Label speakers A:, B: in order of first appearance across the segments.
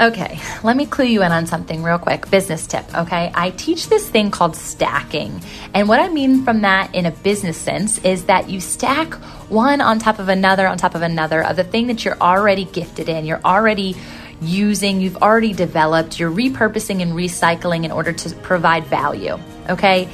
A: Okay, let me clue you in on something real quick. Business tip, okay? I teach this thing called stacking. And what I mean from that in a business sense is that you stack one on top of another on top of another of the thing that you're already gifted in, you're already using, you've already developed, you're repurposing and recycling in order to provide value, okay?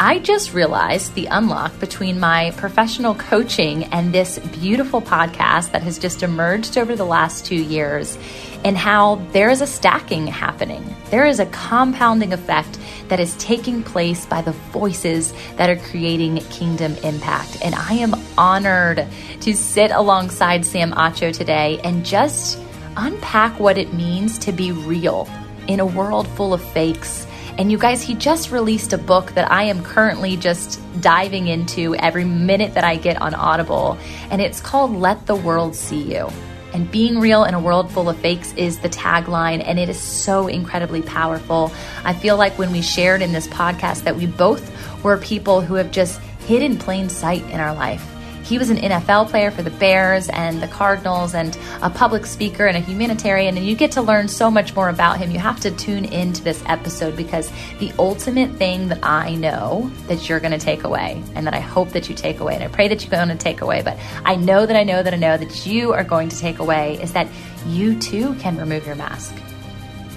A: I just realized the unlock between my professional coaching and this beautiful podcast that has just emerged over the last two years, and how there is a stacking happening. There is a compounding effect that is taking place by the voices that are creating kingdom impact. And I am honored to sit alongside Sam Acho today and just unpack what it means to be real in a world full of fakes and you guys, he just released a book that I am currently just diving into every minute that I get on Audible. And it's called Let the World See You. And being real in a world full of fakes is the tagline, and it is so incredibly powerful. I feel like when we shared in this podcast that we both were people who have just hid in plain sight in our life he was an NFL player for the Bears and the Cardinals and a public speaker and a humanitarian. And you get to learn so much more about him. You have to tune into this episode because the ultimate thing that I know that you're going to take away and that I hope that you take away, and I pray that you're going to take away, but I know that I know that I know that you are going to take away is that you too can remove your mask.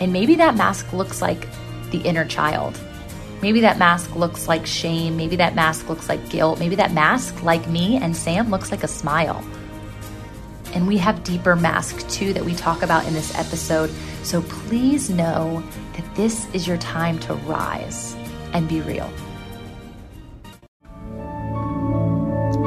A: And maybe that mask looks like the inner child Maybe that mask looks like shame. Maybe that mask looks like guilt. Maybe that mask, like me and Sam, looks like a smile. And we have deeper masks too that we talk about in this episode. So please know that this is your time to rise and be real.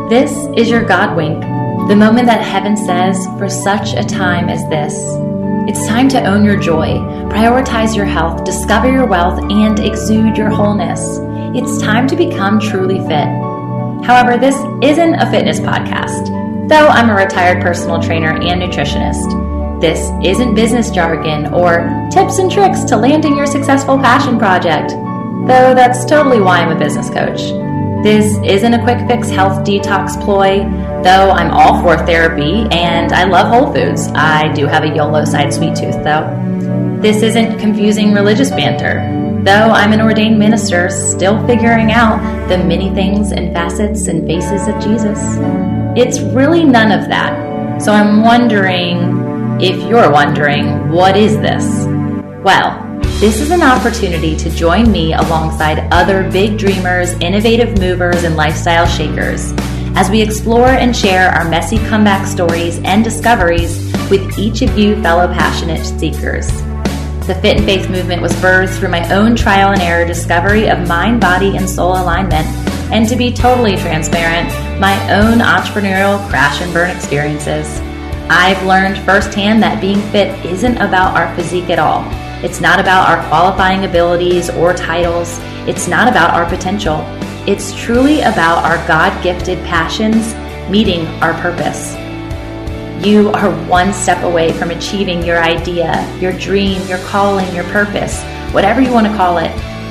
A: This is your God wink, the moment that heaven says, for such a time as this. It's time to own your joy, prioritize your health, discover your wealth, and exude your wholeness. It's time to become truly fit. However, this isn't a fitness podcast, though I'm a retired personal trainer and nutritionist. This isn't business jargon or tips and tricks to landing your successful passion project, though that's totally why I'm a business coach. This isn't a quick fix health detox ploy, though I'm all for therapy and I love Whole Foods. I do have a YOLO side sweet tooth, though. This isn't confusing religious banter, though I'm an ordained minister still figuring out the many things and facets and faces of Jesus. It's really none of that. So I'm wondering if you're wondering, what is this? Well, this is an opportunity to join me alongside other big dreamers, innovative movers, and lifestyle shakers as we explore and share our messy comeback stories and discoveries with each of you fellow passionate seekers. The Fit and Faith movement was birthed through my own trial and error discovery of mind, body, and soul alignment, and to be totally transparent, my own entrepreneurial crash and burn experiences. I've learned firsthand that being fit isn't about our physique at all. It's not about our qualifying abilities or titles. It's not about our potential. It's truly about our God gifted passions meeting our purpose. You are one step away from achieving your idea, your dream, your calling, your purpose, whatever you want to call it.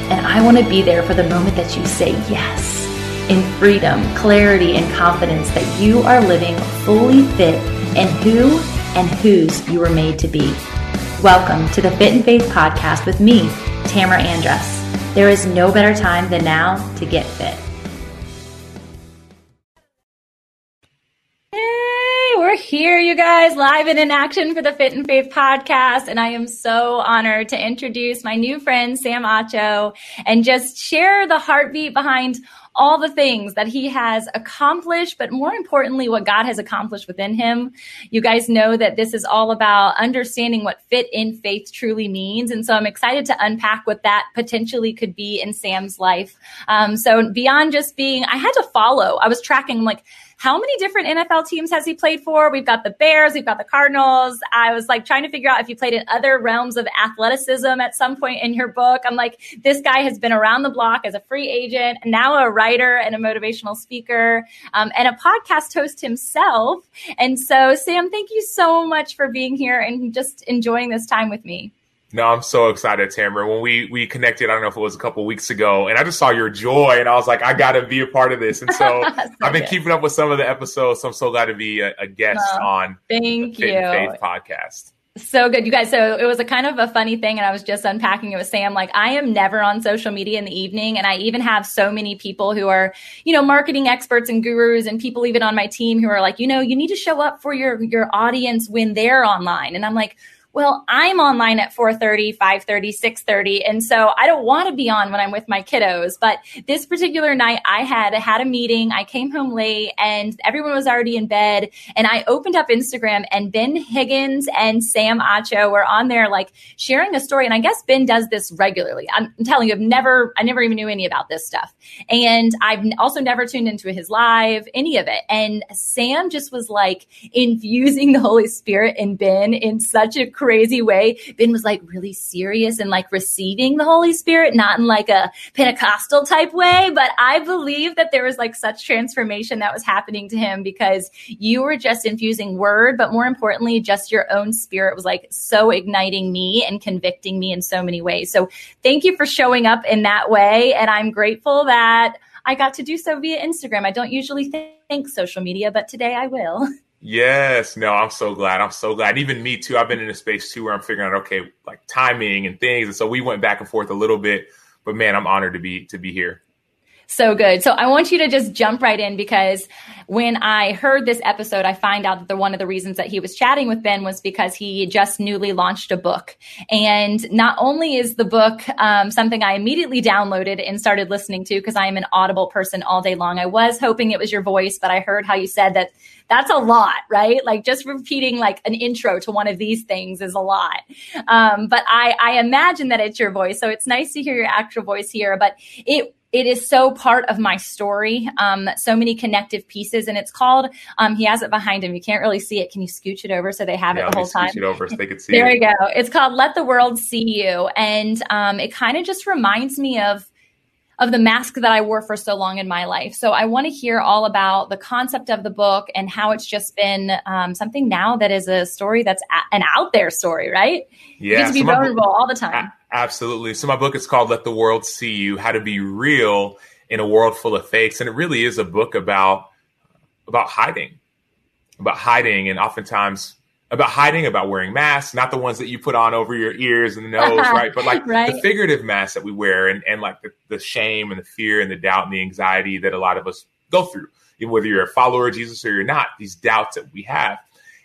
A: And I want to be there for the moment that you say yes in freedom, clarity, and confidence that you are living fully fit in who and whose you were made to be. Welcome to the Fit and Faith podcast with me, Tamra Andress. There is no better time than now to get fit. Hey, we're here, you guys, live and in action for the Fit and Faith podcast. And I am so honored to introduce my new friend, Sam Acho, and just share the heartbeat behind all the things that he has accomplished, but more importantly, what God has accomplished within him. You guys know that this is all about understanding what fit in faith truly means. And so I'm excited to unpack what that potentially could be in Sam's life. Um, so beyond just being, I had to follow, I was tracking like, how many different NFL teams has he played for? We've got the Bears, we've got the Cardinals. I was like trying to figure out if you played in other realms of athleticism at some point in your book. I'm like, this guy has been around the block as a free agent, now a writer and a motivational speaker, um, and a podcast host himself. And so, Sam, thank you so much for being here and just enjoying this time with me.
B: No, I'm so excited, Tamara. When we we connected, I don't know if it was a couple weeks ago, and I just saw your joy, and I was like, I got to be a part of this. And so I've been keeping up with some of the episodes. So I'm so glad to be a, a guest oh, on
A: thank
B: the
A: you
B: Faith podcast.
A: So good, you guys. So it was a kind of a funny thing, and I was just unpacking it with Sam. Like, I am never on social media in the evening, and I even have so many people who are, you know, marketing experts and gurus, and people even on my team who are like, you know, you need to show up for your your audience when they're online, and I'm like well, I'm online at 4:30, 5:30, 6:30, and so I don't want to be on when I'm with my kiddos. But this particular night, I had had a meeting. I came home late, and everyone was already in bed. And I opened up Instagram, and Ben Higgins and Sam Acho were on there, like sharing a story. And I guess Ben does this regularly. I'm telling you, I've never, I never even knew any about this stuff, and I've also never tuned into his live, any of it. And Sam just was like infusing the Holy Spirit in Ben in such a crazy way. Ben was like really serious and like receiving the Holy Spirit, not in like a Pentecostal type way. But I believe that there was like such transformation that was happening to him because you were just infusing word, but more importantly, just your own spirit was like so igniting me and convicting me in so many ways. So thank you for showing up in that way. And I'm grateful that I got to do so via Instagram. I don't usually think social media, but today I will.
B: Yes, no, I'm so glad. I'm so glad. even me too. I've been in a space too where I'm figuring out okay, like timing and things. And so we went back and forth a little bit. But man, I'm honored to be to be here.
A: So good. So I want you to just jump right in because when I heard this episode, I find out that the, one of the reasons that he was chatting with Ben was because he just newly launched a book. And not only is the book um, something I immediately downloaded and started listening to because I am an audible person all day long. I was hoping it was your voice, but I heard how you said that that's a lot, right? Like just repeating like an intro to one of these things is a lot. Um, but I, I imagine that it's your voice. So it's nice to hear your actual voice here, but it, it is so part of my story. Um, so many connective pieces, and it's called. Um, he has it behind him. You can't really see it. Can you scooch it over so they have yeah, it the whole time?
B: Scooch it over so they can see.
A: there it. we go. It's called "Let the World See You," and um, it kind of just reminds me of of the mask that I wore for so long in my life. So I want to hear all about the concept of the book and how it's just been um, something now that is a story that's a- an out there story, right?
B: Yeah, you
A: get to be so vulnerable book, all the time.
B: Absolutely. So my book is called "Let the World See You: How to Be Real in a World Full of Fakes," and it really is a book about about hiding, about hiding, and oftentimes about hiding, about wearing masks, not the ones that you put on over your ears and the nose, right? But like right. the figurative masks that we wear and, and like the, the shame and the fear and the doubt and the anxiety that a lot of us go through, whether you're a follower of Jesus or you're not, these doubts that we have.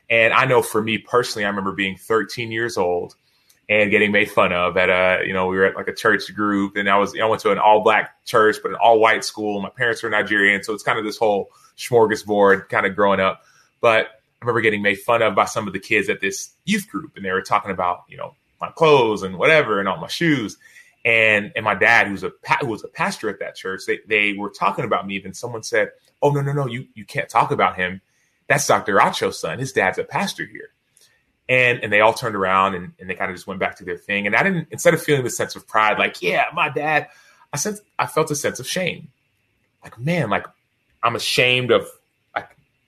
B: And I know for me personally, I remember being 13 years old and getting made fun of at a, you know, we were at like a church group and I was, I went to an all black church, but an all white school. My parents were Nigerian. So it's kind of this whole smorgasbord kind of growing up. But remember getting made fun of by some of the kids at this youth group, and they were talking about you know my clothes and whatever and all my shoes. And and my dad, who's a who was a pastor at that church, they they were talking about me. Then someone said, "Oh no no no, you you can't talk about him. That's Dr. Acho's son. His dad's a pastor here." And and they all turned around and, and they kind of just went back to their thing. And I didn't instead of feeling the sense of pride, like yeah, my dad, I sense I felt a sense of shame. Like man, like I'm ashamed of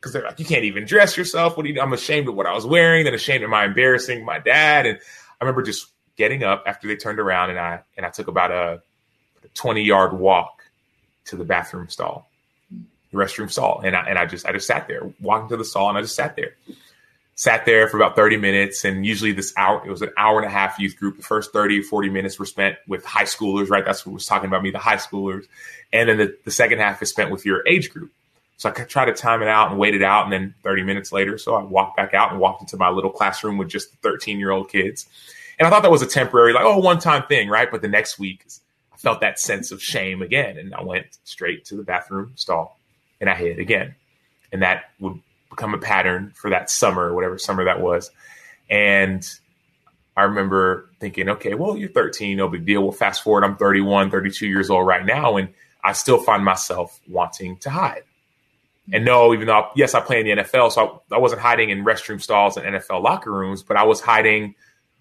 B: because they're like, you can't even dress yourself. What do you? I'm ashamed of what I was wearing, then ashamed of my embarrassing my dad. And I remember just getting up after they turned around, and I and I took about a, a 20 yard walk to the bathroom stall, the restroom stall, and I and I just I just sat there, walking to the stall, and I just sat there, sat there for about 30 minutes. And usually this hour, it was an hour and a half youth group. The first 30 or 40 minutes were spent with high schoolers, right? That's what was talking about me, the high schoolers, and then the, the second half is spent with your age group. So I try to time it out and wait it out. And then 30 minutes later, so I walked back out and walked into my little classroom with just 13 year old kids. And I thought that was a temporary, like, oh, one time thing, right? But the next week, I felt that sense of shame again. And I went straight to the bathroom stall and I hid again. And that would become a pattern for that summer, whatever summer that was. And I remember thinking, okay, well, you're 13, no big deal. Well, fast forward, I'm 31, 32 years old right now. And I still find myself wanting to hide. And no, even though, yes, I play in the NFL, so I, I, wasn't hiding in restroom stalls and NFL locker rooms, but I was hiding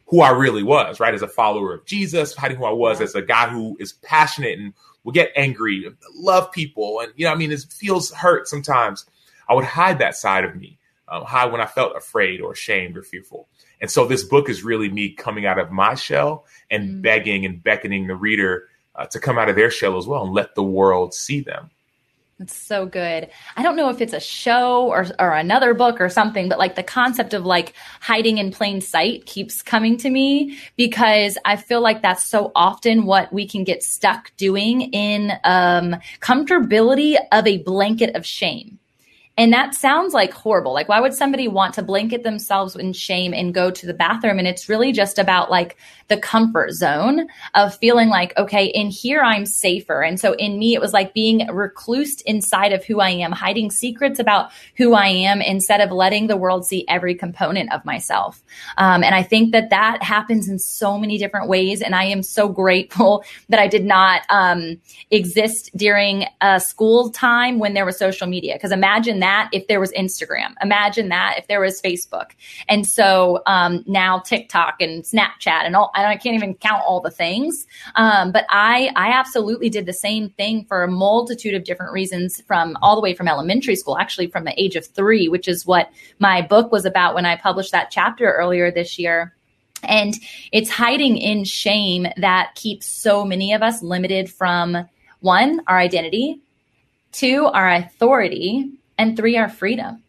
B: who I really was, right? As a follower of Jesus, hiding who I was as a guy who is passionate and will get angry, love people. And, you know, I mean, it feels hurt sometimes. I would hide that side of me, um, hide when I felt afraid or ashamed or fearful. And so this book is really me coming out of my shell and mm-hmm. begging and beckoning the reader uh, to come out of their shell as well and let the world see them.
A: It's so good. I don't know if it's a show or or another book or something, but like the concept of like hiding in plain sight keeps coming to me because I feel like that's so often what we can get stuck doing in um, comfortability of a blanket of shame. And that sounds like horrible. Like, why would somebody want to blanket themselves in shame and go to the bathroom? And it's really just about like the comfort zone of feeling like, okay, in here I'm safer. And so in me, it was like being reclused inside of who I am, hiding secrets about who I am instead of letting the world see every component of myself. Um, and I think that that happens in so many different ways. And I am so grateful that I did not um, exist during a school time when there was social media. Because imagine that if there was Instagram. Imagine that if there was Facebook. And so um, now TikTok and Snapchat and all, I can't even count all the things. Um, but I, I absolutely did the same thing for a multitude of different reasons from all the way from elementary school, actually from the age of three, which is what my book was about when I published that chapter earlier this year. And it's hiding in shame that keeps so many of us limited from one, our identity, two, our authority, and three, our freedom.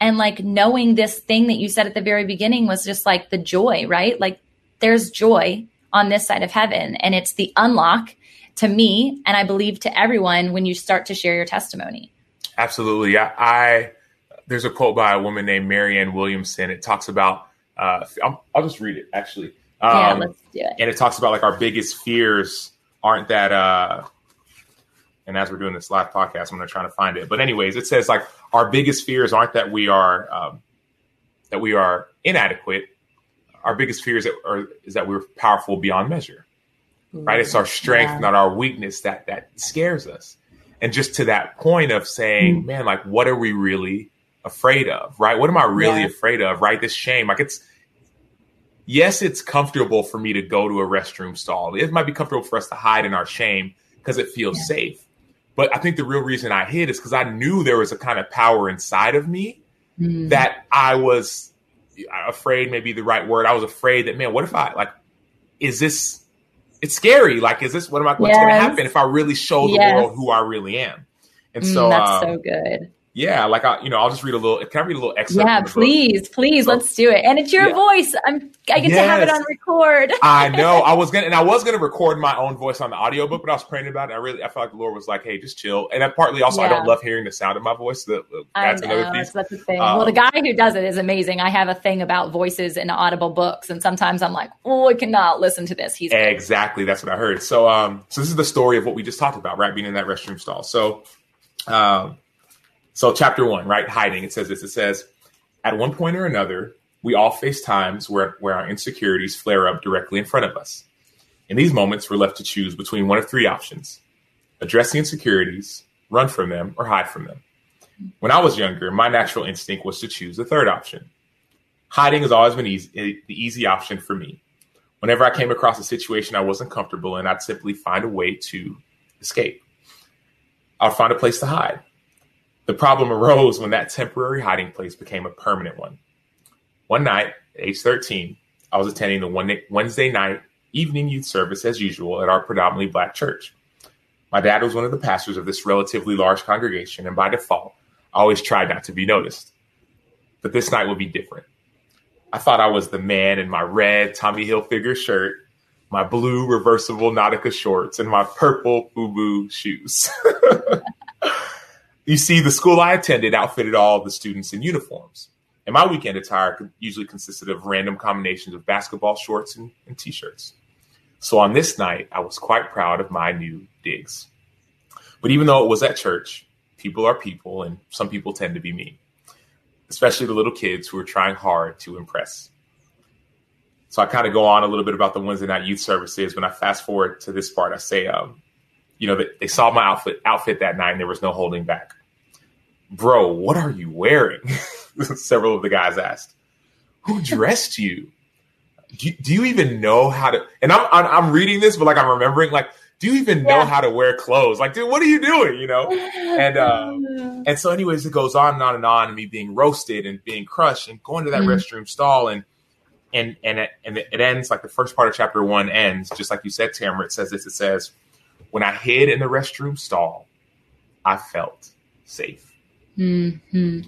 A: And like knowing this thing that you said at the very beginning was just like the joy, right? Like there's joy on this side of heaven. And it's the unlock to me, and I believe to everyone when you start to share your testimony.
B: Absolutely. I, I there's a quote by a woman named Marianne Williamson. It talks about, uh, I'll, I'll just read it actually.
A: Um, yeah, let's do it.
B: And it talks about like our biggest fears aren't that, uh, and as we're doing this live podcast, I'm going to try to find it. But anyways, it says like our biggest fears aren't that we are um, that we are inadequate. Our biggest fears that are, is that we're powerful beyond measure. Right? It's our strength, yeah. not our weakness, that that scares us. And just to that point of saying, mm. man, like, what are we really afraid of? Right? What am I really yeah. afraid of? Right? This shame, like, it's yes, it's comfortable for me to go to a restroom stall. It might be comfortable for us to hide in our shame because it feels yeah. safe. But I think the real reason I hid is because I knew there was a kind of power inside of me mm. that I was afraid, maybe the right word. I was afraid that, man, what if I like, is this, it's scary. Like, is this, what am I, what's yes. going to happen if I really show the yes. world who I really am? And mm, so,
A: mm, that's um, so good
B: yeah, like I, you know, I'll just read a little. Can I read a little excerpt?
A: Yeah, please, please, so, let's do it. And it's your yeah. voice. I'm, I get yes. to have it on record.
B: I know. I was gonna, and I was gonna record my own voice on the audiobook, but I was praying about it. I really, I felt like the Lord was like, "Hey, just chill." And I, partly also, yeah. I don't love hearing the sound of my voice. The,
A: that's know, another piece. That's the thing. Um, well, the guy who does it is amazing. I have a thing about voices in audible books, and sometimes I'm like, "Oh, I cannot listen to this." He's
B: exactly that's what I heard. So, um, so this is the story of what we just talked about, right? Being in that restroom stall. So, um so, chapter one, right? Hiding. It says this it says, at one point or another, we all face times where, where our insecurities flare up directly in front of us. In these moments, we're left to choose between one of three options address the insecurities, run from them, or hide from them. When I was younger, my natural instinct was to choose the third option. Hiding has always been easy, eh, the easy option for me. Whenever I came across a situation I wasn't comfortable in, I'd simply find a way to escape. I'd find a place to hide. The problem arose when that temporary hiding place became a permanent one. One night, at age 13, I was attending the Wednesday night evening youth service as usual at our predominantly black church. My dad was one of the pastors of this relatively large congregation, and by default, I always tried not to be noticed. But this night would be different. I thought I was the man in my red Tommy Hilfiger shirt, my blue reversible Nautica shorts, and my purple FUBU shoes. You see, the school I attended outfitted all the students in uniforms, and my weekend attire usually consisted of random combinations of basketball shorts and, and t shirts. So on this night, I was quite proud of my new digs. But even though it was at church, people are people, and some people tend to be mean, especially the little kids who are trying hard to impress. So I kind of go on a little bit about the Wednesday night youth services. When I fast forward to this part, I say, um, you know, they saw my outfit outfit that night and there was no holding back. Bro, what are you wearing? Several of the guys asked. Who dressed you? Do, do, you even know how to? And I'm, I'm, I'm reading this, but like I'm remembering, like, do you even know how to wear clothes? Like, dude, what are you doing? You know? And um, and so, anyways, it goes on and on and on, and me being roasted and being crushed, and going to that mm-hmm. restroom stall, and and and it, and it ends like the first part of chapter one ends just like you said, Tamara. It says this. It says when I hid in the restroom stall, I felt safe.
A: Mm-hmm.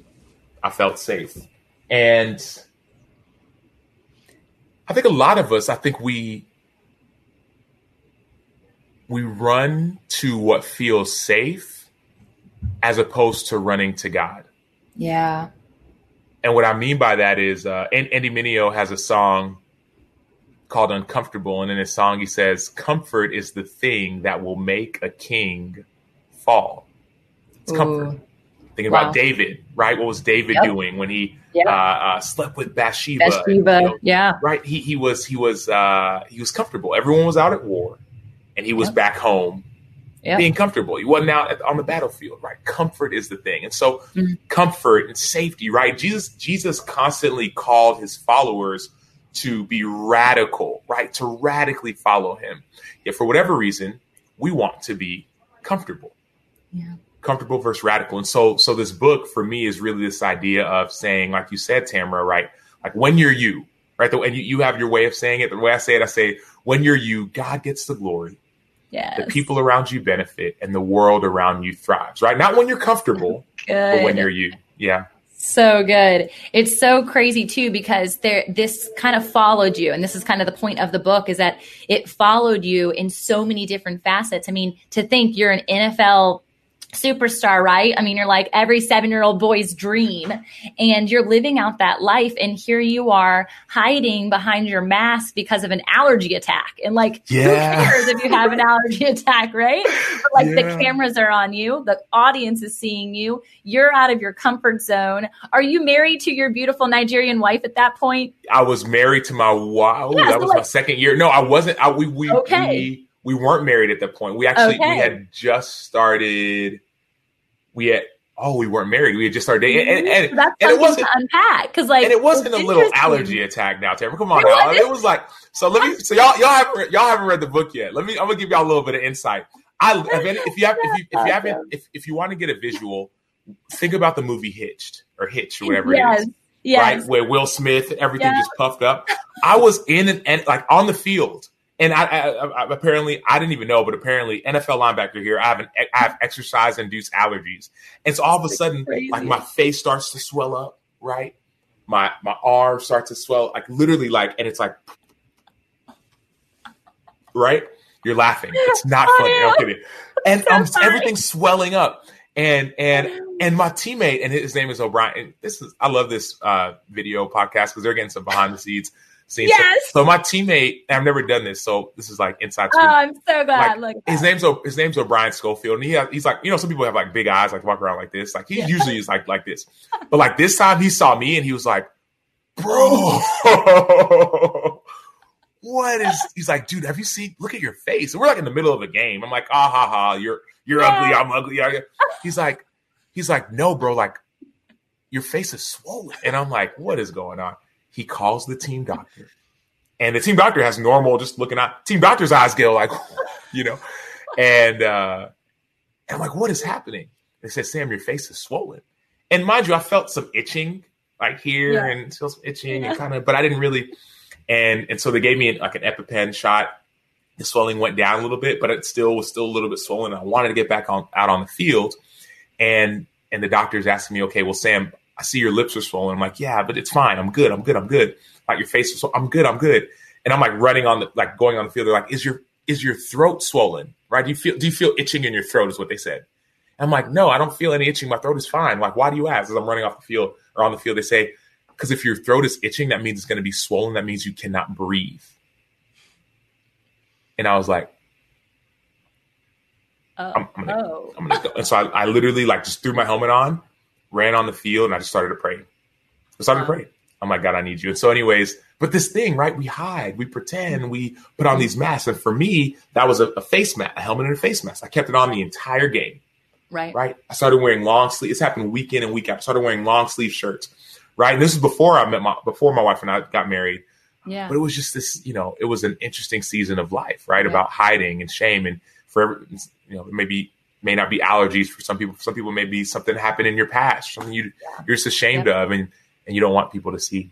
B: I felt safe. And I think a lot of us, I think we we run to what feels safe as opposed to running to God.
A: Yeah.
B: And what I mean by that is, uh, Andy Mineo has a song called Uncomfortable. And in his song, he says, Comfort is the thing that will make a king fall. It's comfort. Thinking wow. about David, right? What was David yep. doing when he yep. uh, uh, slept with Bathsheba?
A: Bathsheba, and, you know, yeah.
B: Right. He he was he was uh, he was comfortable. Everyone was out at war, and he was yep. back home yep. being comfortable. He wasn't out at, on the battlefield, right? Comfort is the thing. And so mm-hmm. comfort and safety, right? Jesus, Jesus constantly called his followers to be radical, right? To radically follow him. Yet for whatever reason, we want to be comfortable.
A: Yeah.
B: Comfortable versus radical. And so so this book for me is really this idea of saying, like you said, Tamara, right? Like when you're you, right? And you, you have your way of saying it. The way I say it, I say, when you're you, God gets the glory
A: Yes.
B: The people around you benefit and the world around you thrives, right? Not when you're comfortable, good. but when you're you. Yeah.
A: So good. It's so crazy too because there this kind of followed you and this is kind of the point of the book is that it followed you in so many different facets. I mean, to think you're an NFL superstar, right? I mean, you're like every seven year old boy's dream, and you're living out that life. And here you are hiding behind your mask because of an allergy attack. And like, yeah. who cares if you have an allergy attack, right? But like, yeah. the cameras are on you, the audience is seeing you, you're out of your comfort zone. Are you married to your beautiful Nigerian wife at that point?
B: I was married to my wife. Yeah, that so was like, my second year. No, I wasn't. I, we, we, okay. we, we weren't married at that point. We actually okay. we had just started. We had oh we weren't married. We had just started dating, and, and,
A: and, that's and it wasn't to unpack because like
B: and it wasn't a little allergy attack now. Tamara, come on now. It was like so. Let me so y'all y'all haven't y'all haven't read the book yet. Let me I'm gonna give y'all a little bit of insight. I if, any, if you have if you if you haven't if, if you want to get a visual, think about the movie Hitched or Hitch or whatever yes. it is. Yes. Right, where Will Smith, everything yeah. just puffed up. I was in and, and like on the field and I, I, I, apparently I didn't even know, but apparently NFL linebacker here, I have an I have exercise induced allergies, and so all of a sudden, like my face starts to swell up, right? My my arms start to swell, like literally, like, and it's like, right? You're laughing. It's not funny. I'm kidding. And so um, everything's swelling up, and and and my teammate, and his name is O'Brien. This is I love this uh, video podcast because they're getting some behind the scenes scenes. Yes. So, so, my teammate, I've never done this, so this is like inside.
A: Oh, I'm so glad. Like,
B: his name's his name's O'Brien Schofield, and he has, he's like you know some people have like big eyes, like walk around like this. Like he yeah. usually is like like this, but like this time he saw me and he was like, "Bro, what is?" He's like, "Dude, have you seen? Look at your face." And we're like in the middle of a game. I'm like, "Ah ha ha, you're you're yeah. ugly. I'm ugly." He's like, he's like, "No, bro, like." Your face is swollen. And I'm like, what is going on? He calls the team doctor. And the team doctor has normal, just looking at team doctor's eyes go like, you know, and, uh, and I'm like, what is happening? They said, Sam, your face is swollen. And mind you, I felt some itching like here yeah. and still some itching yeah. and kind of, but I didn't really. And and so they gave me like an EpiPen shot. The swelling went down a little bit, but it still was still a little bit swollen. I wanted to get back on out on the field, and and the doctor's asking me, okay, well, Sam, I see your lips are swollen. I'm like, yeah, but it's fine. I'm good. I'm good. I'm good. Like your face is so I'm good. I'm good. And I'm like running on the like going on the field. They're like, is your is your throat swollen? Right? Do you feel do you feel itching in your throat? Is what they said. And I'm like, no, I don't feel any itching. My throat is fine. Like, why do you ask? As I'm running off the field or on the field, they say, because if your throat is itching, that means it's going to be swollen. That means you cannot breathe. And I was like,
A: oh, I'm, I'm, gonna, oh.
B: I'm gonna go. And so I, I literally like just threw my helmet on ran on the field, and I just started to pray. I started wow. to pray. I'm like, God, I need you. And so, anyways, but this thing, right? We hide, we pretend, we put on these masks. And for me, that was a, a face mask, a helmet and a face mask. I kept it on the entire game.
A: Right.
B: Right. I started wearing long sleeve. It's happened week in and week out. I started wearing long sleeve shirts. Right. And this is before I met my before my wife and I got married.
A: Yeah.
B: But it was just this, you know, it was an interesting season of life, right? right. About hiding and shame and for you know, maybe may not be allergies for some people. For some people, may be something happened in your past, something you you're just ashamed of, and and you don't want people to see.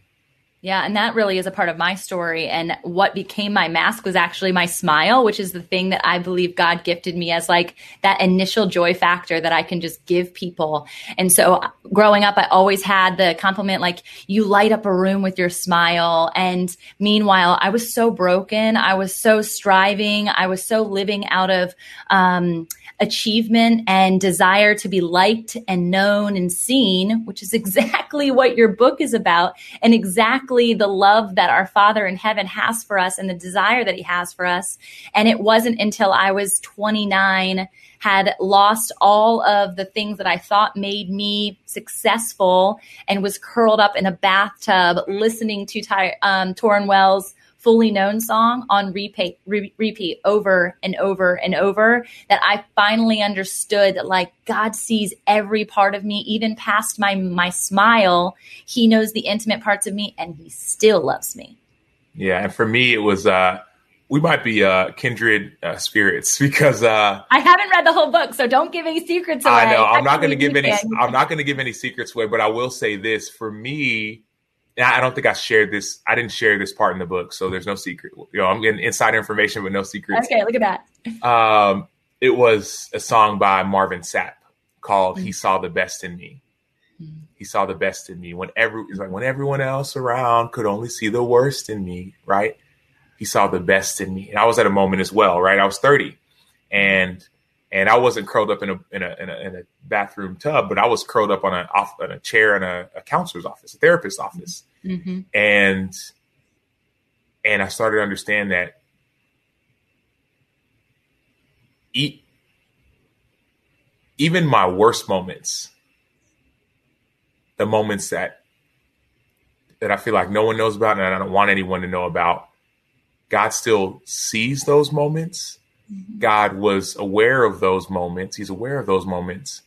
A: Yeah, and that really is a part of my story. And what became my mask was actually my smile, which is the thing that I believe God gifted me as like that initial joy factor that I can just give people. And so growing up, I always had the compliment like, you light up a room with your smile. And meanwhile, I was so broken. I was so striving. I was so living out of, um, achievement and desire to be liked and known and seen, which is exactly what your book is about and exactly the love that our Father in heaven has for us and the desire that he has for us. And it wasn't until I was 29 had lost all of the things that I thought made me successful and was curled up in a bathtub listening to Ty, um, Wells' fully known song on repeat, re- repeat over and over and over that I finally understood that like God sees every part of me, even past my, my smile. He knows the intimate parts of me and he still loves me.
B: Yeah. And for me, it was, uh, we might be uh, kindred uh, spirits because uh,
A: I haven't read the whole book, so don't give any secrets away.
B: I know I'm not going to give any. I'm not going to give any secrets away, but I will say this: for me, I don't think I shared this. I didn't share this part in the book, so there's no secret. You know, I'm getting insider information, but no secrets.
A: Okay, look at that.
B: Um, it was a song by Marvin Sapp called mm-hmm. "He Saw the Best in Me." He saw the best in me when every like when everyone else around could only see the worst in me. Right? He saw the best in me, and I was at a moment as well. Right? I was 30, and and I wasn't curled up in a in a in a, in a bathroom tub, but I was curled up on a off on a chair in a, a counselor's office, a therapist's office, mm-hmm. and and I started to understand that e- even my worst moments, the moments that that I feel like no one knows about and I don't want anyone to know about, God still sees those moments. God was aware of those moments. He's aware of those moments.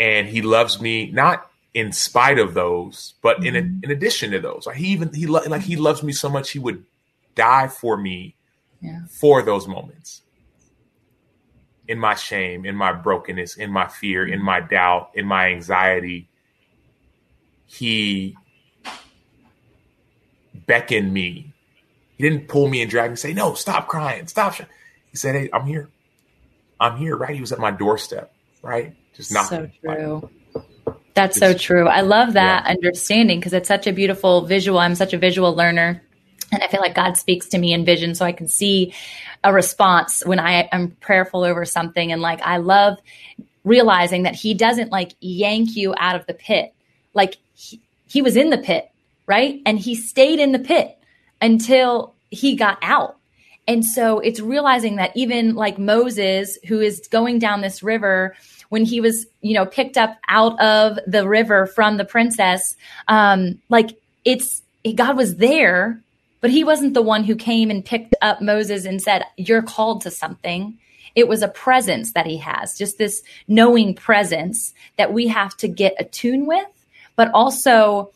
B: And he loves me not in spite of those, but mm-hmm. in in addition to those. Like he even he lo- like he loves me so much he would die for me yeah. for those moments. In my shame, in my brokenness, in my fear, in my doubt, in my anxiety, he beckoned me. He didn't pull me and drag me and say, "No, stop crying, stop." He said, Hey, I'm here. I'm here, right? He was at my doorstep, right? Just knocking.
A: So true. That's so true. I love that yeah. understanding because it's such a beautiful visual. I'm such a visual learner. And I feel like God speaks to me in vision so I can see a response when I am prayerful over something. And like, I love realizing that He doesn't like yank you out of the pit. Like, he, he was in the pit, right? And He stayed in the pit until He got out. And so it's realizing that even like Moses, who is going down this river, when he was, you know, picked up out of the river from the princess, um, like it's God was there, but he wasn't the one who came and picked up Moses and said, You're called to something. It was a presence that he has, just this knowing presence that we have to get attuned with, but also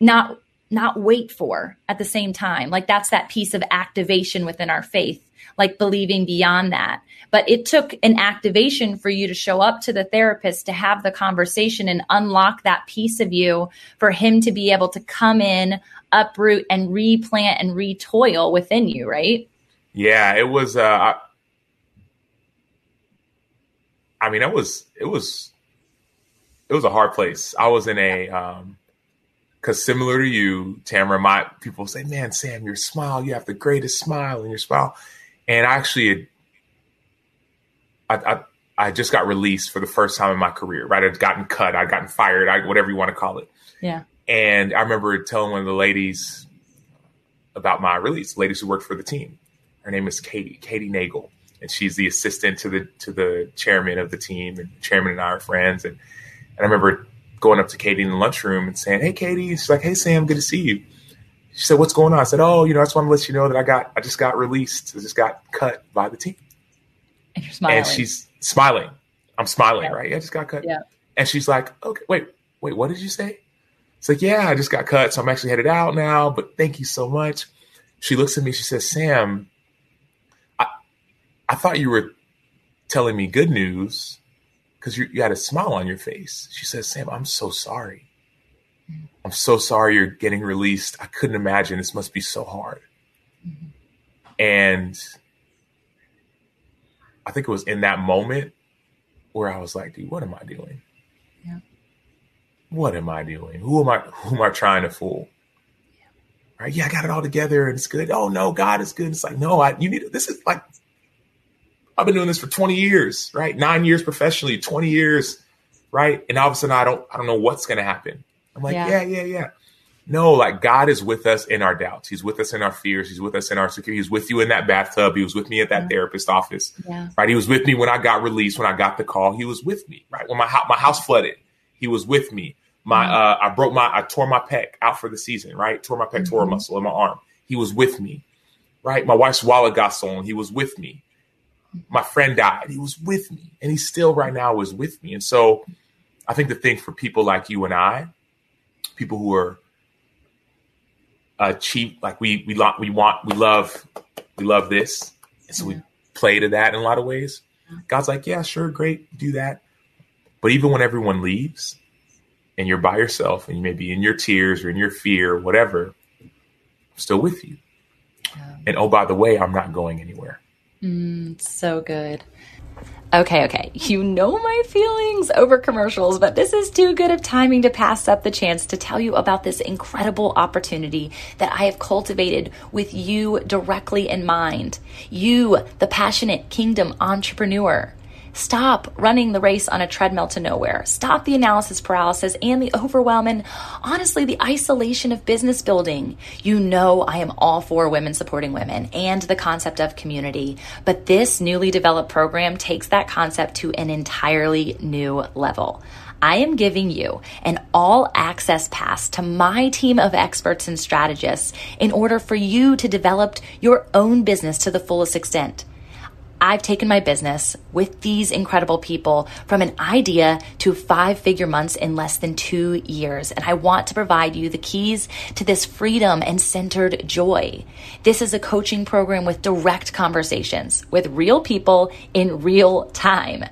A: not not wait for at the same time. Like that's that piece of activation within our faith, like believing beyond that. But it took an activation for you to show up to the therapist to have the conversation and unlock that piece of you for him to be able to come in, uproot and replant and retoil within you, right?
B: Yeah, it was uh I, mean, it was it was it was a hard place. I was in a um because similar to you, Tamara, my people say, "Man, Sam, your smile, you have the greatest smile in your smile." And actually, I, I, I just got released for the first time in my career. Right, I'd gotten cut, I'd gotten fired, I, whatever you want to call it.
A: Yeah.
B: And I remember telling one of the ladies about my release, ladies who worked for the team. Her name is Katie, Katie Nagel, and she's the assistant to the to the chairman of the team. And the chairman and I are friends. And, and I remember going up to Katie in the lunchroom and saying, "Hey, Katie." She's like, "Hey, Sam, good to see you." She said, "What's going on?" I said, "Oh, you know, I just want to let you know that I got, I just got released. I just got cut by the team."
A: And you're smiling.
B: And she's smiling. I'm smiling,
A: yeah.
B: right? Yeah, I just got cut.
A: Yeah.
B: And she's like, "Okay, wait, wait, what did you say?" It's like, "Yeah, I just got cut, so I'm actually headed out now. But thank you so much." She looks at me. She says, "Sam, I, I thought you were telling me good news." Because you, you, had a smile on your face. She says, Sam, I'm so sorry. I'm so sorry you're getting released. I couldn't imagine. This must be so hard. Mm-hmm. And I think it was in that moment where I was like, dude, what am I doing? Yeah. What am I doing? Who am I who am I trying to fool? Yeah. Right? Yeah, I got it all together and it's good. Oh no, God is good. It's like, no, I you need this is like I've been doing this for 20 years, right? Nine years professionally, 20 years, right? And all of a sudden I don't I don't know what's gonna happen. I'm like, yeah, yeah, yeah. yeah. No, like God is with us in our doubts. He's with us in our fears. He's with us in our security. He's with you in that bathtub. He was with me at that yeah. therapist office. Yeah. Right. He was with me when I got released, when I got the call. He was with me. Right. When my my house flooded, he was with me. My mm-hmm. uh, I broke my I tore my pec out for the season. Right. Tore my pectoral mm-hmm. muscle in my arm. He was with me. Right. My wife's wallet got stolen. He was with me. My friend died. He was with me, and he still right now is with me. And so, I think the thing for people like you and I, people who are uh, cheap. Like we we lo- we want we love we love this, and so yeah. we play to that in a lot of ways. God's like, yeah, sure, great, do that. But even when everyone leaves, and you're by yourself, and you may be in your tears or in your fear, or whatever, I'm still with you. Yeah. And oh, by the way, I'm not going anywhere.
A: Mm, so good. Okay, okay. You know my feelings over commercials, but this is too good of timing to pass up the chance to tell you about this incredible opportunity that I have cultivated with you directly in mind. You, the passionate kingdom entrepreneur. Stop running the race on a treadmill to nowhere. Stop the analysis paralysis and the overwhelm and honestly, the isolation of business building. You know, I am all for women supporting women and the concept of community, but this newly developed program takes that concept to an entirely new level. I am giving you an all access pass to my team of experts and strategists in order for you to develop your own business to the fullest extent. I've taken my business with these incredible people from an idea to five figure months in less than two years. And I want to provide you the keys to this freedom and centered joy. This is a coaching program with direct conversations with real people in real time.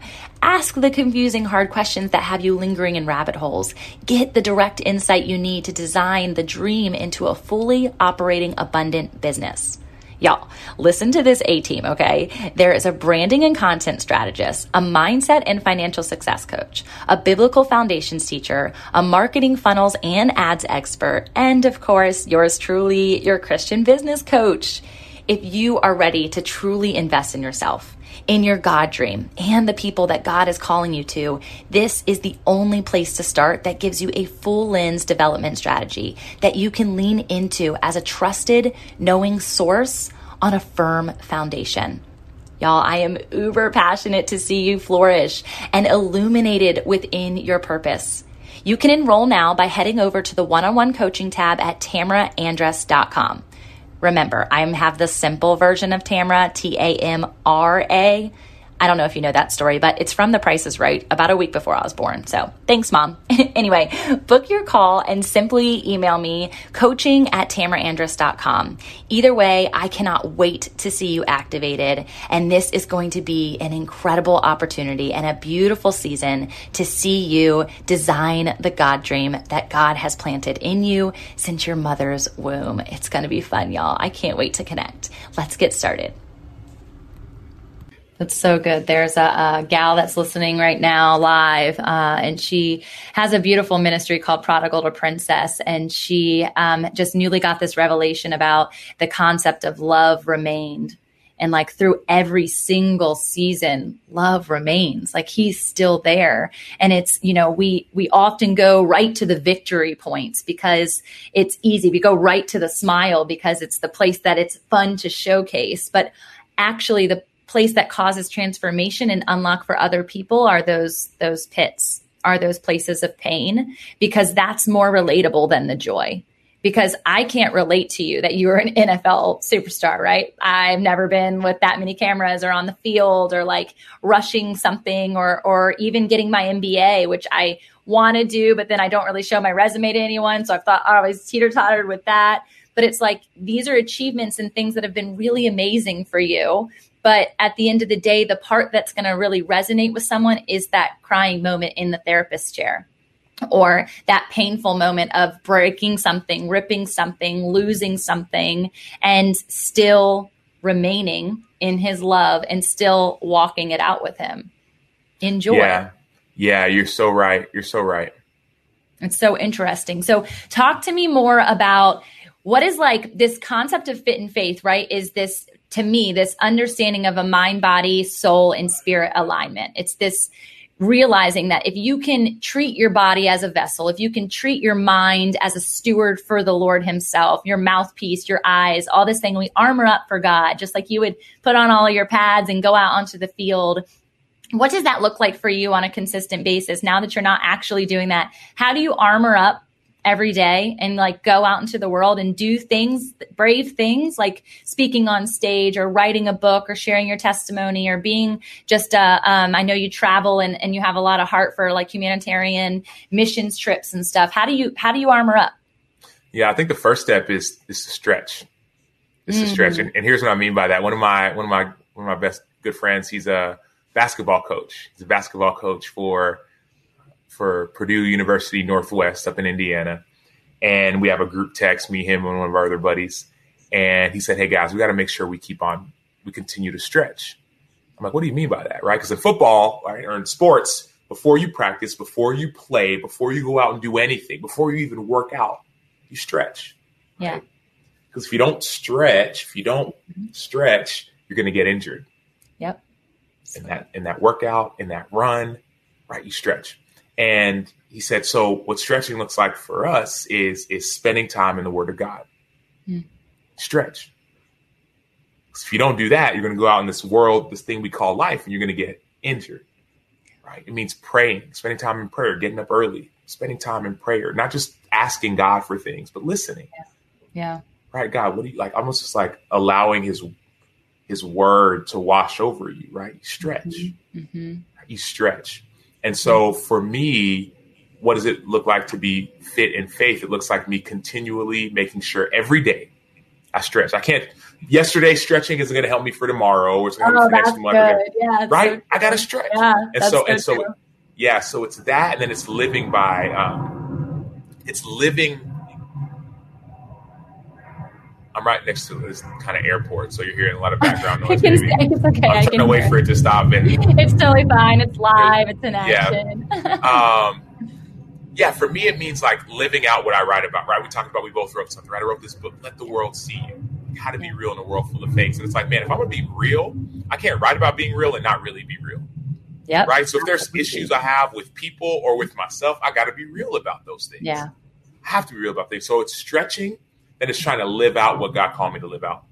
A: Ask the confusing, hard questions that have you lingering in rabbit holes. Get the direct insight you need to design the dream into a fully operating, abundant business. Y'all, listen to this A team, okay? There is a branding and content strategist, a mindset and financial success coach, a biblical foundations teacher, a marketing funnels and ads expert, and of course, yours truly, your Christian business coach. If you are ready to truly invest in yourself, in your God dream and the people that God is calling you to, this is the only place to start that gives you a full lens development strategy that you can lean into as a trusted, knowing source on a firm foundation. Y'all, I am uber passionate to see you flourish and illuminated within your purpose. You can enroll now by heading over to the one on one coaching tab at tamraandress.com. Remember, I have the simple version of Tamra, T A M R A. I don't know if you know that story, but it's from The Price is Right about a week before I was born. So thanks, mom. anyway, book your call and simply email me coaching at tamraandress.com. Either way, I cannot wait to see you activated. And this is going to be an incredible opportunity and a beautiful season to see you design the God dream that God has planted in you since your mother's womb. It's going to be fun, y'all. I can't wait to connect. Let's get started. That's so good. There's a, a, gal that's listening right now live, uh, and she has a beautiful ministry called Prodigal to Princess. And she um, just newly got this revelation about the concept of love remained. And like through every single season, love remains. Like he's still there. And it's, you know, we, we often go right to the victory points because it's easy. We go right to the smile because it's the place that it's fun to showcase. But actually the place that causes transformation and unlock for other people are those those pits are those places of pain because that's more relatable than the joy because I can't relate to you that you're an NFL superstar, right? I've never been with that many cameras or on the field or like rushing something or or even getting my MBA, which I want to do, but then I don't really show my resume to anyone. So I've thought oh, I was teeter tottered with that. But it's like these are achievements and things that have been really amazing for you but at the end of the day, the part that's going to really resonate with someone is that crying moment in the therapist chair. or that painful moment of breaking something, ripping something, losing something, and still remaining in his love and still walking it out with him. Enjoy.
B: Yeah. Yeah, you're so right. You're so right.
A: It's so interesting. So, talk to me more about what is like this concept of fit and faith, right? Is this to me this understanding of a mind, body, soul, and spirit alignment? It's this realizing that if you can treat your body as a vessel, if you can treat your mind as a steward for the Lord Himself, your mouthpiece, your eyes, all this thing, we armor up for God, just like you would put on all your pads and go out onto the field. What does that look like for you on a consistent basis now that you're not actually doing that? How do you armor up every day and like go out into the world and do things, brave things like speaking on stage or writing a book or sharing your testimony or being just, uh, um, I know you travel and, and you have a lot of heart for like humanitarian missions trips and stuff. How do you, how do you armor up?
B: Yeah, I think the first step is, is to stretch. Is mm-hmm. to stretch. And, and here's what I mean by that. One of my, one of my, one of my best good friends, he's a basketball coach. He's a basketball coach for, for Purdue University Northwest up in Indiana. And we have a group text, me, him, and one of our other buddies. And he said, Hey guys, we got to make sure we keep on, we continue to stretch. I'm like, what do you mean by that? Right? Because in football right, or in sports, before you practice, before you play, before you go out and do anything, before you even work out, you stretch.
A: Yeah.
B: Because if you don't stretch, if you don't stretch, you're going to get injured.
A: Yep.
B: In that in that workout, in that run, right? You stretch. And he said, so what stretching looks like for us is is spending time in the Word of God. Mm. Stretch. If you don't do that, you're going to go out in this world, this thing we call life, and you're going to get injured. Right? It means praying, spending time in prayer, getting up early, spending time in prayer, not just asking God for things, but listening.
A: Yeah. yeah.
B: Right, God, what do you like? Almost just like allowing His His Word to wash over you. Right? You stretch. Mm-hmm. Mm-hmm. You stretch and so for me, what does it look like to be fit in faith? It looks like me continually making sure every day I stretch. I can't. Yesterday stretching isn't going to help me for tomorrow, or it's going to help me for next month. Yeah, right? So I got to stretch.
A: Yeah,
B: and so and so, yeah. So it's that, and then it's living by. Um, it's living I'm right next to this kind of airport, so you're hearing a lot of background noise.
A: it's okay.
B: I'm trying to wait for it to stop. And
A: it's totally fine. It's live. It's in action.
B: Yeah. um, yeah. For me, it means like living out what I write about. Right? We talked about. We both wrote something. Right? I wrote this book. Let the world see you. How to be real in a world full of fakes. And it's like, man, if I'm gonna be real, I can't write about being real and not really be real.
A: Yeah.
B: Right. So if there's issues I have with people or with myself, I got to be real about those things.
A: Yeah.
B: I have to be real about things. So it's stretching and it's trying to live out what God called me to live out.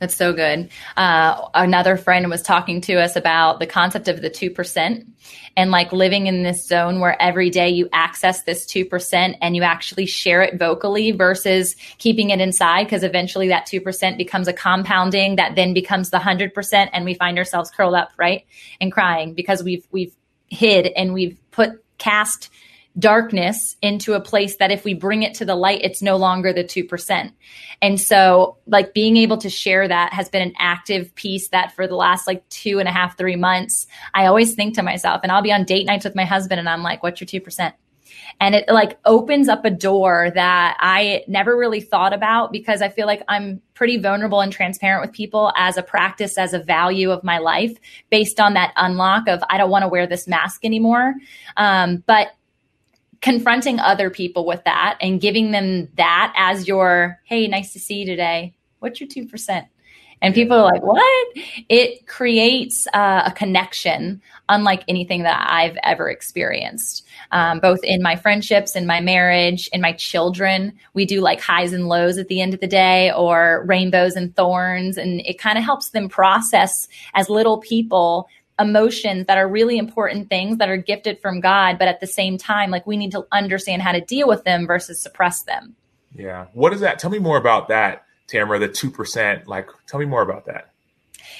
A: That's so good. Uh, another friend was talking to us about the concept of the 2% and like living in this zone where every day you access this 2% and you actually share it vocally versus keeping it inside because eventually that 2% becomes a compounding that then becomes the 100% and we find ourselves curled up, right? And crying because we've, we've hid and we've put cast darkness into a place that if we bring it to the light, it's no longer the 2%. And so, like, being able to share that has been an active piece that for the last like two and a half, three months, I always think to myself, and I'll be on date nights with my husband, and I'm like, what's your 2%? And it like opens up a door that I never really thought about because I feel like I'm pretty vulnerable and transparent with people as a practice, as a value of my life based on that unlock of I don't want to wear this mask anymore. Um, but confronting other people with that and giving them that as your, hey, nice to see you today. What's your 2%? And people are like, what? It creates uh, a connection unlike anything that I've ever experienced, um, both in my friendships, in my marriage, in my children. We do like highs and lows at the end of the day or rainbows and thorns. And it kind of helps them process as little people emotions that are really important things that are gifted from God, but at the same time, like we need to understand how to deal with them versus suppress them.
B: Yeah. What is that? Tell me more about that, Tamara, the 2%. Like, tell me more about that.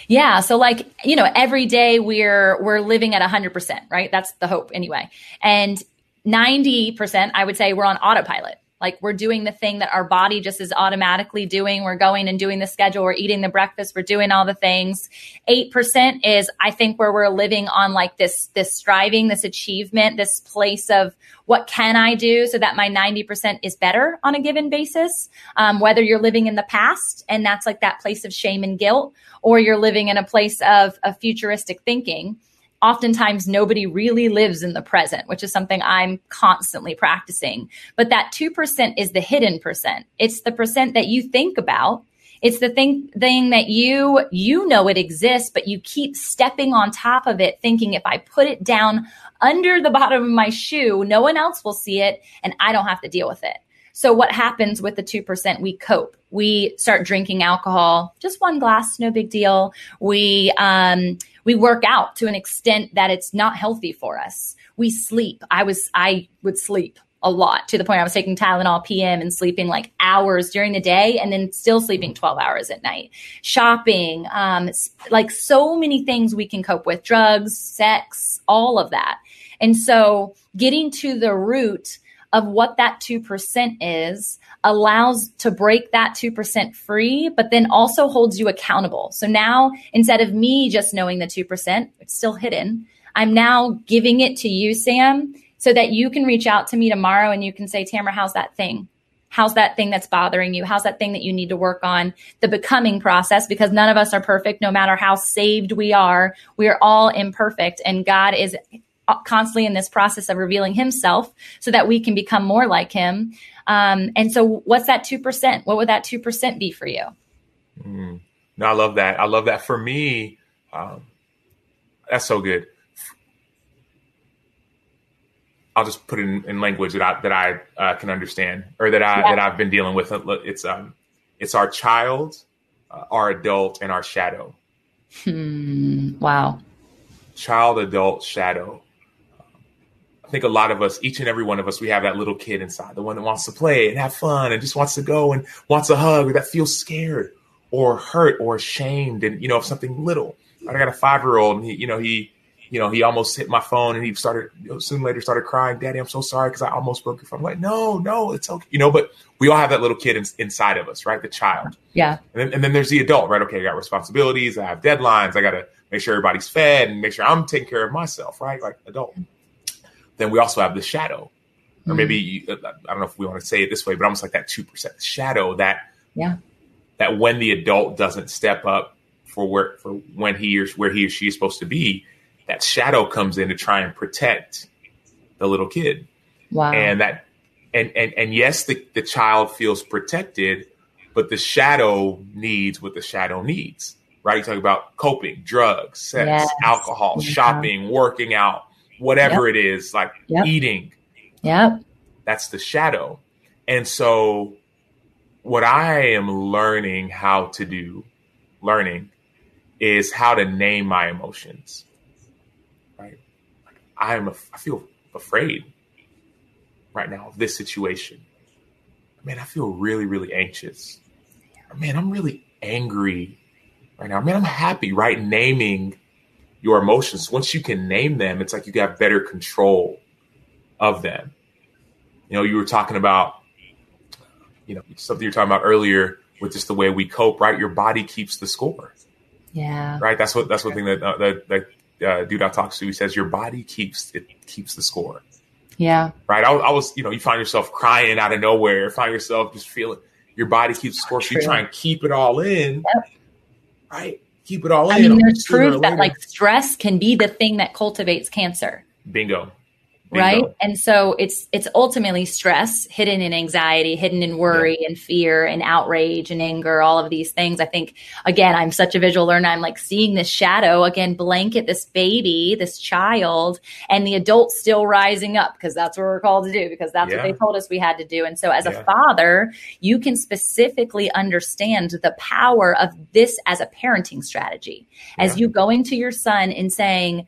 A: Yeah. So like, you know, every day we're, we're living at hundred percent, right? That's the hope anyway. And 90%, I would say we're on autopilot Like we're doing the thing that our body just is automatically doing. We're going and doing the schedule. We're eating the breakfast. We're doing all the things. 8% is, I think, where we're living on like this, this striving, this achievement, this place of what can I do so that my 90% is better on a given basis? Um, whether you're living in the past and that's like that place of shame and guilt, or you're living in a place of, of futuristic thinking oftentimes nobody really lives in the present, which is something I'm constantly practicing. But that 2% is the hidden percent. It's the percent that you think about. It's the thing, thing that you, you know it exists, but you keep stepping on top of it, thinking if I put it down under the bottom of my shoe, no one else will see it and I don't have to deal with it. So what happens with the 2%? We cope. We start drinking alcohol, just one glass, no big deal. We, um, we work out to an extent that it's not healthy for us. We sleep. I was, I would sleep a lot to the point I was taking Tylenol PM and sleeping like hours during the day and then still sleeping 12 hours at night. Shopping, um, like so many things we can cope with drugs, sex, all of that. And so getting to the root of what that 2% is allows to break that 2% free, but then also holds you accountable. So now instead of me just knowing the 2%, it's still hidden. I'm now giving it to you, Sam, so that you can reach out to me tomorrow and you can say, Tamara, how's that thing? How's that thing that's bothering you? How's that thing that you need to work on? The becoming process, because none of us are perfect, no matter how saved we are. We are all imperfect, and God is constantly in this process of revealing himself so that we can become more like him. Um, and so, what's that 2%? What would that 2% be for you?
B: Mm. No, I love that. I love that. For me, um, that's so good. I'll just put it in, in language that I that I uh, can understand or that I yeah. that I've been dealing with. It's um, it's our child, uh, our adult, and our shadow.
A: Hmm. Wow.
B: Child, adult, shadow. I think a lot of us, each and every one of us, we have that little kid inside, the one that wants to play and have fun and just wants to go and wants a hug or that feels scared or hurt or ashamed and, you know, of something little. I got a five year old and he, you know, he, you know, he almost hit my phone and he started, you know, soon later started crying, Daddy, I'm so sorry because I almost broke your phone. I'm like, no, no, it's okay. You know, but we all have that little kid in, inside of us, right? The child.
A: Yeah.
B: And then, and then there's the adult, right? Okay, I got responsibilities, I have deadlines, I got to make sure everybody's fed and make sure I'm taking care of myself, right? Like adult then we also have the shadow, or maybe mm. I don't know if we want to say it this way, but almost like that two percent shadow that
A: yeah
B: that when the adult doesn't step up for where for when he or where he or she is supposed to be, that shadow comes in to try and protect the little kid.
A: Wow.
B: And that and and and yes, the, the child feels protected, but the shadow needs what the shadow needs. Right? You talk about coping, drugs, sex, yes. alcohol, yeah. shopping, working out, whatever yep. it is, like yep. eating.
A: Yep.
B: That's the shadow. And so what I am learning how to do, learning, is how to name my emotions. Right? I'm a, I feel afraid right now of this situation. Man, I feel really, really anxious. Man, I'm really angry right now. Man, I'm happy, right? Naming your emotions. Once you can name them, it's like you got better control of them. You know, you were talking about, you know, something you were talking about earlier with just the way we cope, right? Your body keeps the score.
A: Yeah.
B: Right. That's what that's one thing that uh, that, that uh, dude I talks to. He says your body keeps it keeps the score.
A: Yeah.
B: Right. I, I, was, you know, you find yourself crying out of nowhere. Find yourself just feeling your body keeps score. So you try and keep it all in. Yep. Right keep it all
A: I
B: in.
A: I mean, there's proof that like stress can be the thing that cultivates cancer.
B: Bingo
A: right? And so it's it's ultimately stress hidden in anxiety hidden in worry yeah. and fear and outrage and anger all of these things. I think again i'm such a visual learner. I'm like seeing this shadow again blanket this baby this child and the adult still rising up because that's what we're called to do because that's yeah. what they told us we had to do. And so as yeah. a father you can specifically understand the power of this as a parenting strategy. As you going to your son and saying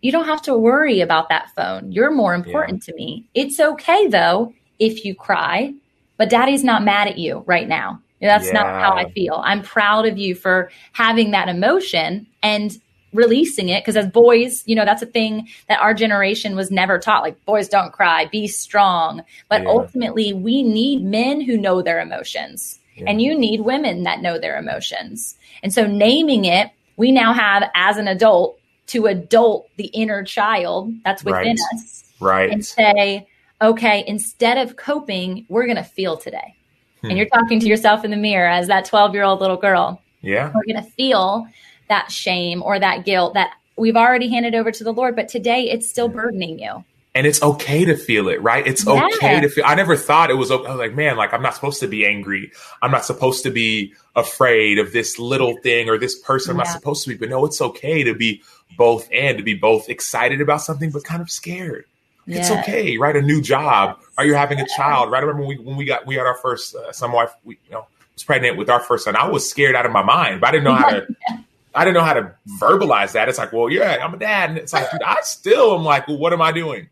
A: you don't have to worry about that phone. You're more important yeah. to me. It's okay though if you cry, but daddy's not mad at you right now. That's yeah. not how I feel. I'm proud of you for having that emotion and releasing it because as boys you know that's a thing that our generation was never taught like boys don't cry be strong but yeah. ultimately we need men who know their emotions and you need women that know their emotions and so naming it we now have as an adult to adult the inner child that's within
B: right.
A: us
B: right
A: and say okay instead of coping we're going to feel today hmm. and you're talking to yourself in the mirror as that 12 year old little girl
B: yeah
A: we're going to feel that shame or that guilt that we've already handed over to the Lord, but today it's still burdening you.
B: And it's okay to feel it, right? It's yes. okay to feel. I never thought it was. I was like, man, like I'm not supposed to be angry. I'm not supposed to be afraid of this little thing or this person. I'm yeah. not supposed to be. But no, it's okay to be both and to be both excited about something, but kind of scared. It's okay, right? A new job, right? You're having a child, right? I remember when we when we got we had our first uh, son. Wife, we you know was pregnant with our first son. I was scared out of my mind, but I didn't know how to I didn't know how to verbalize that. It's like, well, yeah, I'm a dad. And it's like, dude, I still am like, well, what am I doing?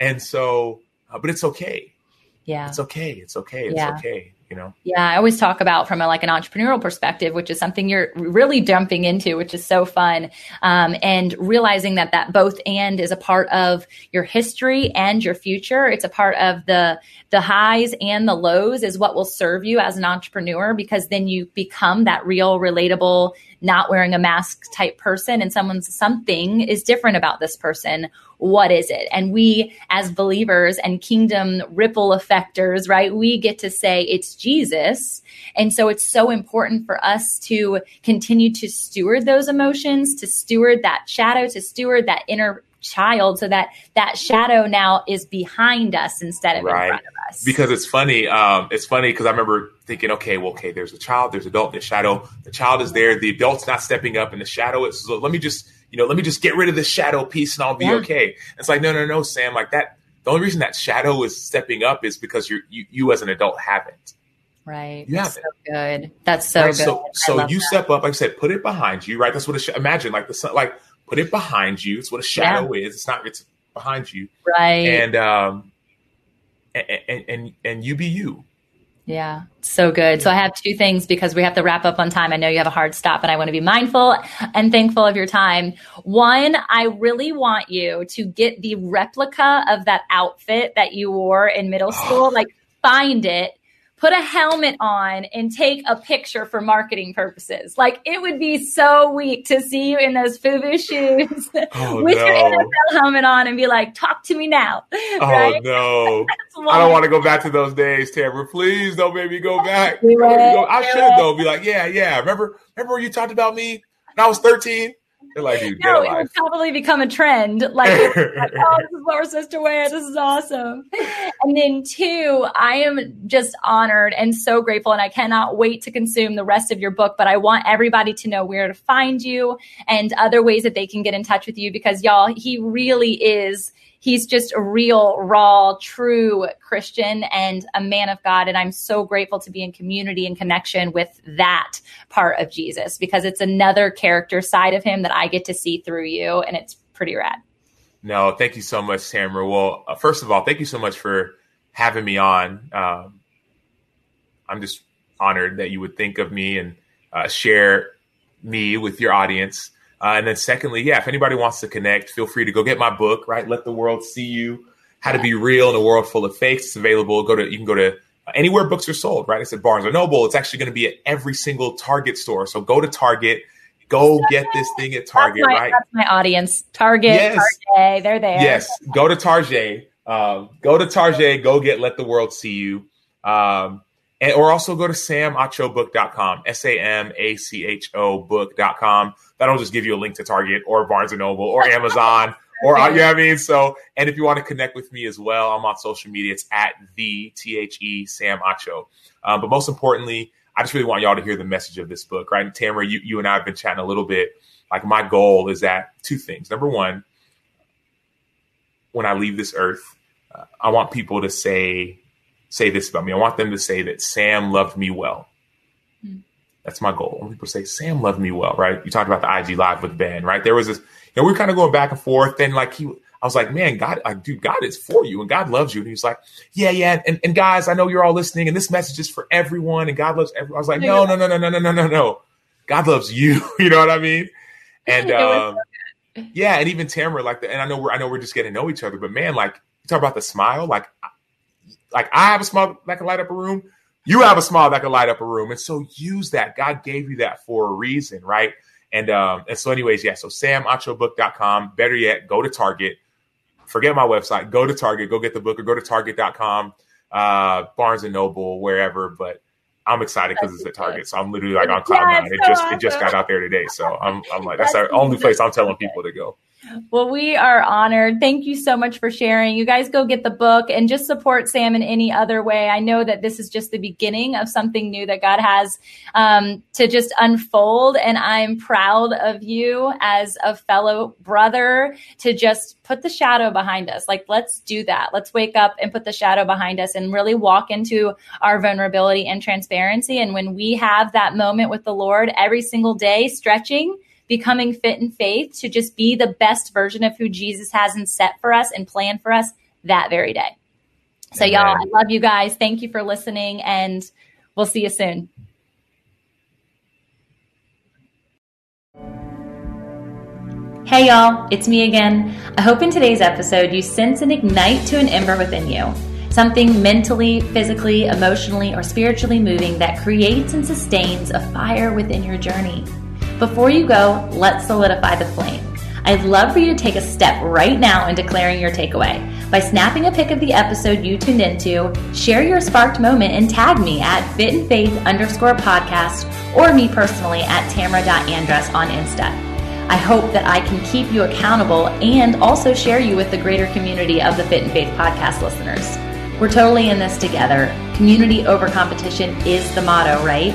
B: And so, uh, but it's okay.
A: Yeah.
B: It's okay. It's okay. It's yeah. okay. You know?
A: Yeah. I always talk about from a, like an entrepreneurial perspective, which is something you're really jumping into, which is so fun. Um, and realizing that that both and is a part of your history and your future. It's a part of the, the highs and the lows is what will serve you as an entrepreneur because then you become that real relatable not wearing a mask type person and someone's something is different about this person what is it? And we as believers and kingdom ripple effectors right we get to say it's jesus. And so it's so important for us to continue to steward those emotions to steward that shadow to steward that inner child so that that shadow now is behind us instead of right. in front of us.
B: Because it's funny um, it's funny because i remember thinking okay well okay there's a child there's adult there's shadow. The child is there. The adult's not stepping up and the shadow is so let me just you know let me just get rid of this shadow piece and i'll be yeah. okay it's like no no no sam like that the only reason that shadow is stepping up is because you're you, you as an adult haven't
A: Right. Yeah. So good. That's so right? good.
B: So, so you that. step up, like I said, put it behind you, right? That's what it should imagine like the sun, like put it behind you. It's what a shadow yeah. is. It's not. It's behind you.
A: Right.
B: And um, and and and, and you be you.
A: Yeah, so good. So I have two things because we have to wrap up on time. I know you have a hard stop, and I want to be mindful and thankful of your time. One, I really want you to get the replica of that outfit that you wore in middle school. like, find it put a helmet on and take a picture for marketing purposes. Like it would be so weak to see you in those FUBU shoes oh, with no. your NFL helmet on and be like, talk to me now.
B: Oh right? no. I don't want to go back to those days, Tamara. Please don't make me go back. I should though. Be like, yeah, yeah. Remember, remember when you talked about me when I was 13? They're like, dude, no,
A: it would probably become a trend. Like, like, oh, this is what we're supposed to wear. This is awesome. And then two, I am just honored and so grateful, and I cannot wait to consume the rest of your book. But I want everybody to know where to find you and other ways that they can get in touch with you because y'all, he really is he's just a real, raw, true Christian and a man of God. And I'm so grateful to be in community and connection with that part of Jesus because it's another character side of him that I get to see through you. And it's pretty rad.
B: No, thank you so much, Tamara. Well, uh, first of all, thank you so much for having me on. Um, I'm just honored that you would think of me and uh, share me with your audience. Uh, and then secondly, yeah, if anybody wants to connect, feel free to go get my book, right? Let the world see you. How to be real in a world full of fakes. It's available. Go to you can go to anywhere books are sold, right? It's at Barnes or Noble. It's actually going to be at every single Target store. So go to Target, go get this thing at Target,
A: that's
B: my, right?
A: That's my audience. Target, yes. Target, they're there.
B: Yes, go to Target. Um, go to Target. Go get Let the World See You. Um, and, or also go to samachobook.com, S A M A C H O book.com. That'll just give you a link to Target or Barnes and Noble or Amazon or, you know what I mean? So, and if you want to connect with me as well, I'm on social media. It's at the T H E Sam Acho. Um, but most importantly, I just really want y'all to hear the message of this book, right? And Tamara, you, you and I have been chatting a little bit. Like, my goal is that two things. Number one, when I leave this earth, uh, I want people to say, say this about me. I want them to say that Sam loved me well. That's my goal. When people say Sam loved me well, right? You talked about the IG live with Ben, right? There was this, you know, we were kind of going back and forth. And like he, I was like, man, God, like, dude, God is for you and God loves you. And he was like, yeah, yeah. And, and guys, I know you're all listening and this message is for everyone and God loves everyone. I was like, no, no, no, no, no, no, no, no, no. God loves you. you know what I mean? And um, yeah, and even Tamara, like, the, and I know we're I know we're just getting to know each other, but man, like, you talk about the smile, like, like I have a smile that can light up a room. You have a smile that can light up a room, and so use that. God gave you that for a reason, right? And um, and so, anyways, yeah. So samachobook.com. Better yet, go to Target. Forget my website. Go to Target. Go get the book, or go to Target.com, uh, Barnes and Noble, wherever. But I'm excited because it's at Target. So I'm literally like on cloud nine. It just it just got out there today. So I'm I'm like that's, that's the only place I'm telling people to go.
C: Well, we are honored. Thank you so much for sharing. You guys go get the book and just support Sam in any other way. I know that this is just the beginning of something new that God has um, to just unfold. And I'm proud of you as a fellow brother to just put the shadow behind us. Like, let's do that. Let's wake up and put the shadow behind us and really walk into our vulnerability and transparency. And when we have that moment with the Lord every single day, stretching, becoming fit in faith to just be the best version of who Jesus has and set for us and planned for us that very day. So, Amen. y'all, I love you guys. Thank you for listening, and we'll see you soon.
A: Hey, y'all, it's me again. I hope in today's episode you sense and ignite to an ember within you. Something mentally, physically, emotionally, or spiritually moving that creates and sustains a fire within your journey. Before you go, let's solidify the flame. I'd love for you to take a step right now in declaring your takeaway. By snapping a pic of the episode you tuned into, share your sparked moment and tag me at fitandfaith underscore podcast or me personally at tamra.andress on Insta. I hope that I can keep you accountable and also share you with the greater community of the Fit and Faith podcast listeners. We're totally in this together. Community over competition is the motto, right?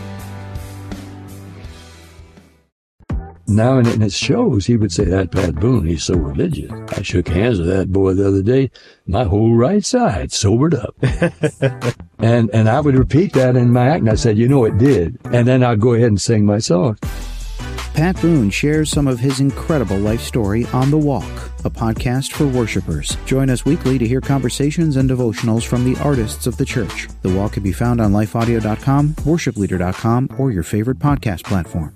D: Now and it shows he would say that Pat Boone, he's so religious. I shook hands with that boy the other day. My whole right side sobered up. and and I would repeat that in my act and I said, you know it did. And then I'd go ahead and sing my song.
E: Pat Boone shares some of his incredible life story on The Walk, a podcast for worshipers. Join us weekly to hear conversations and devotionals from the artists of the church. The Walk can be found on lifeaudio.com, worshipleader.com, or your favorite podcast platform.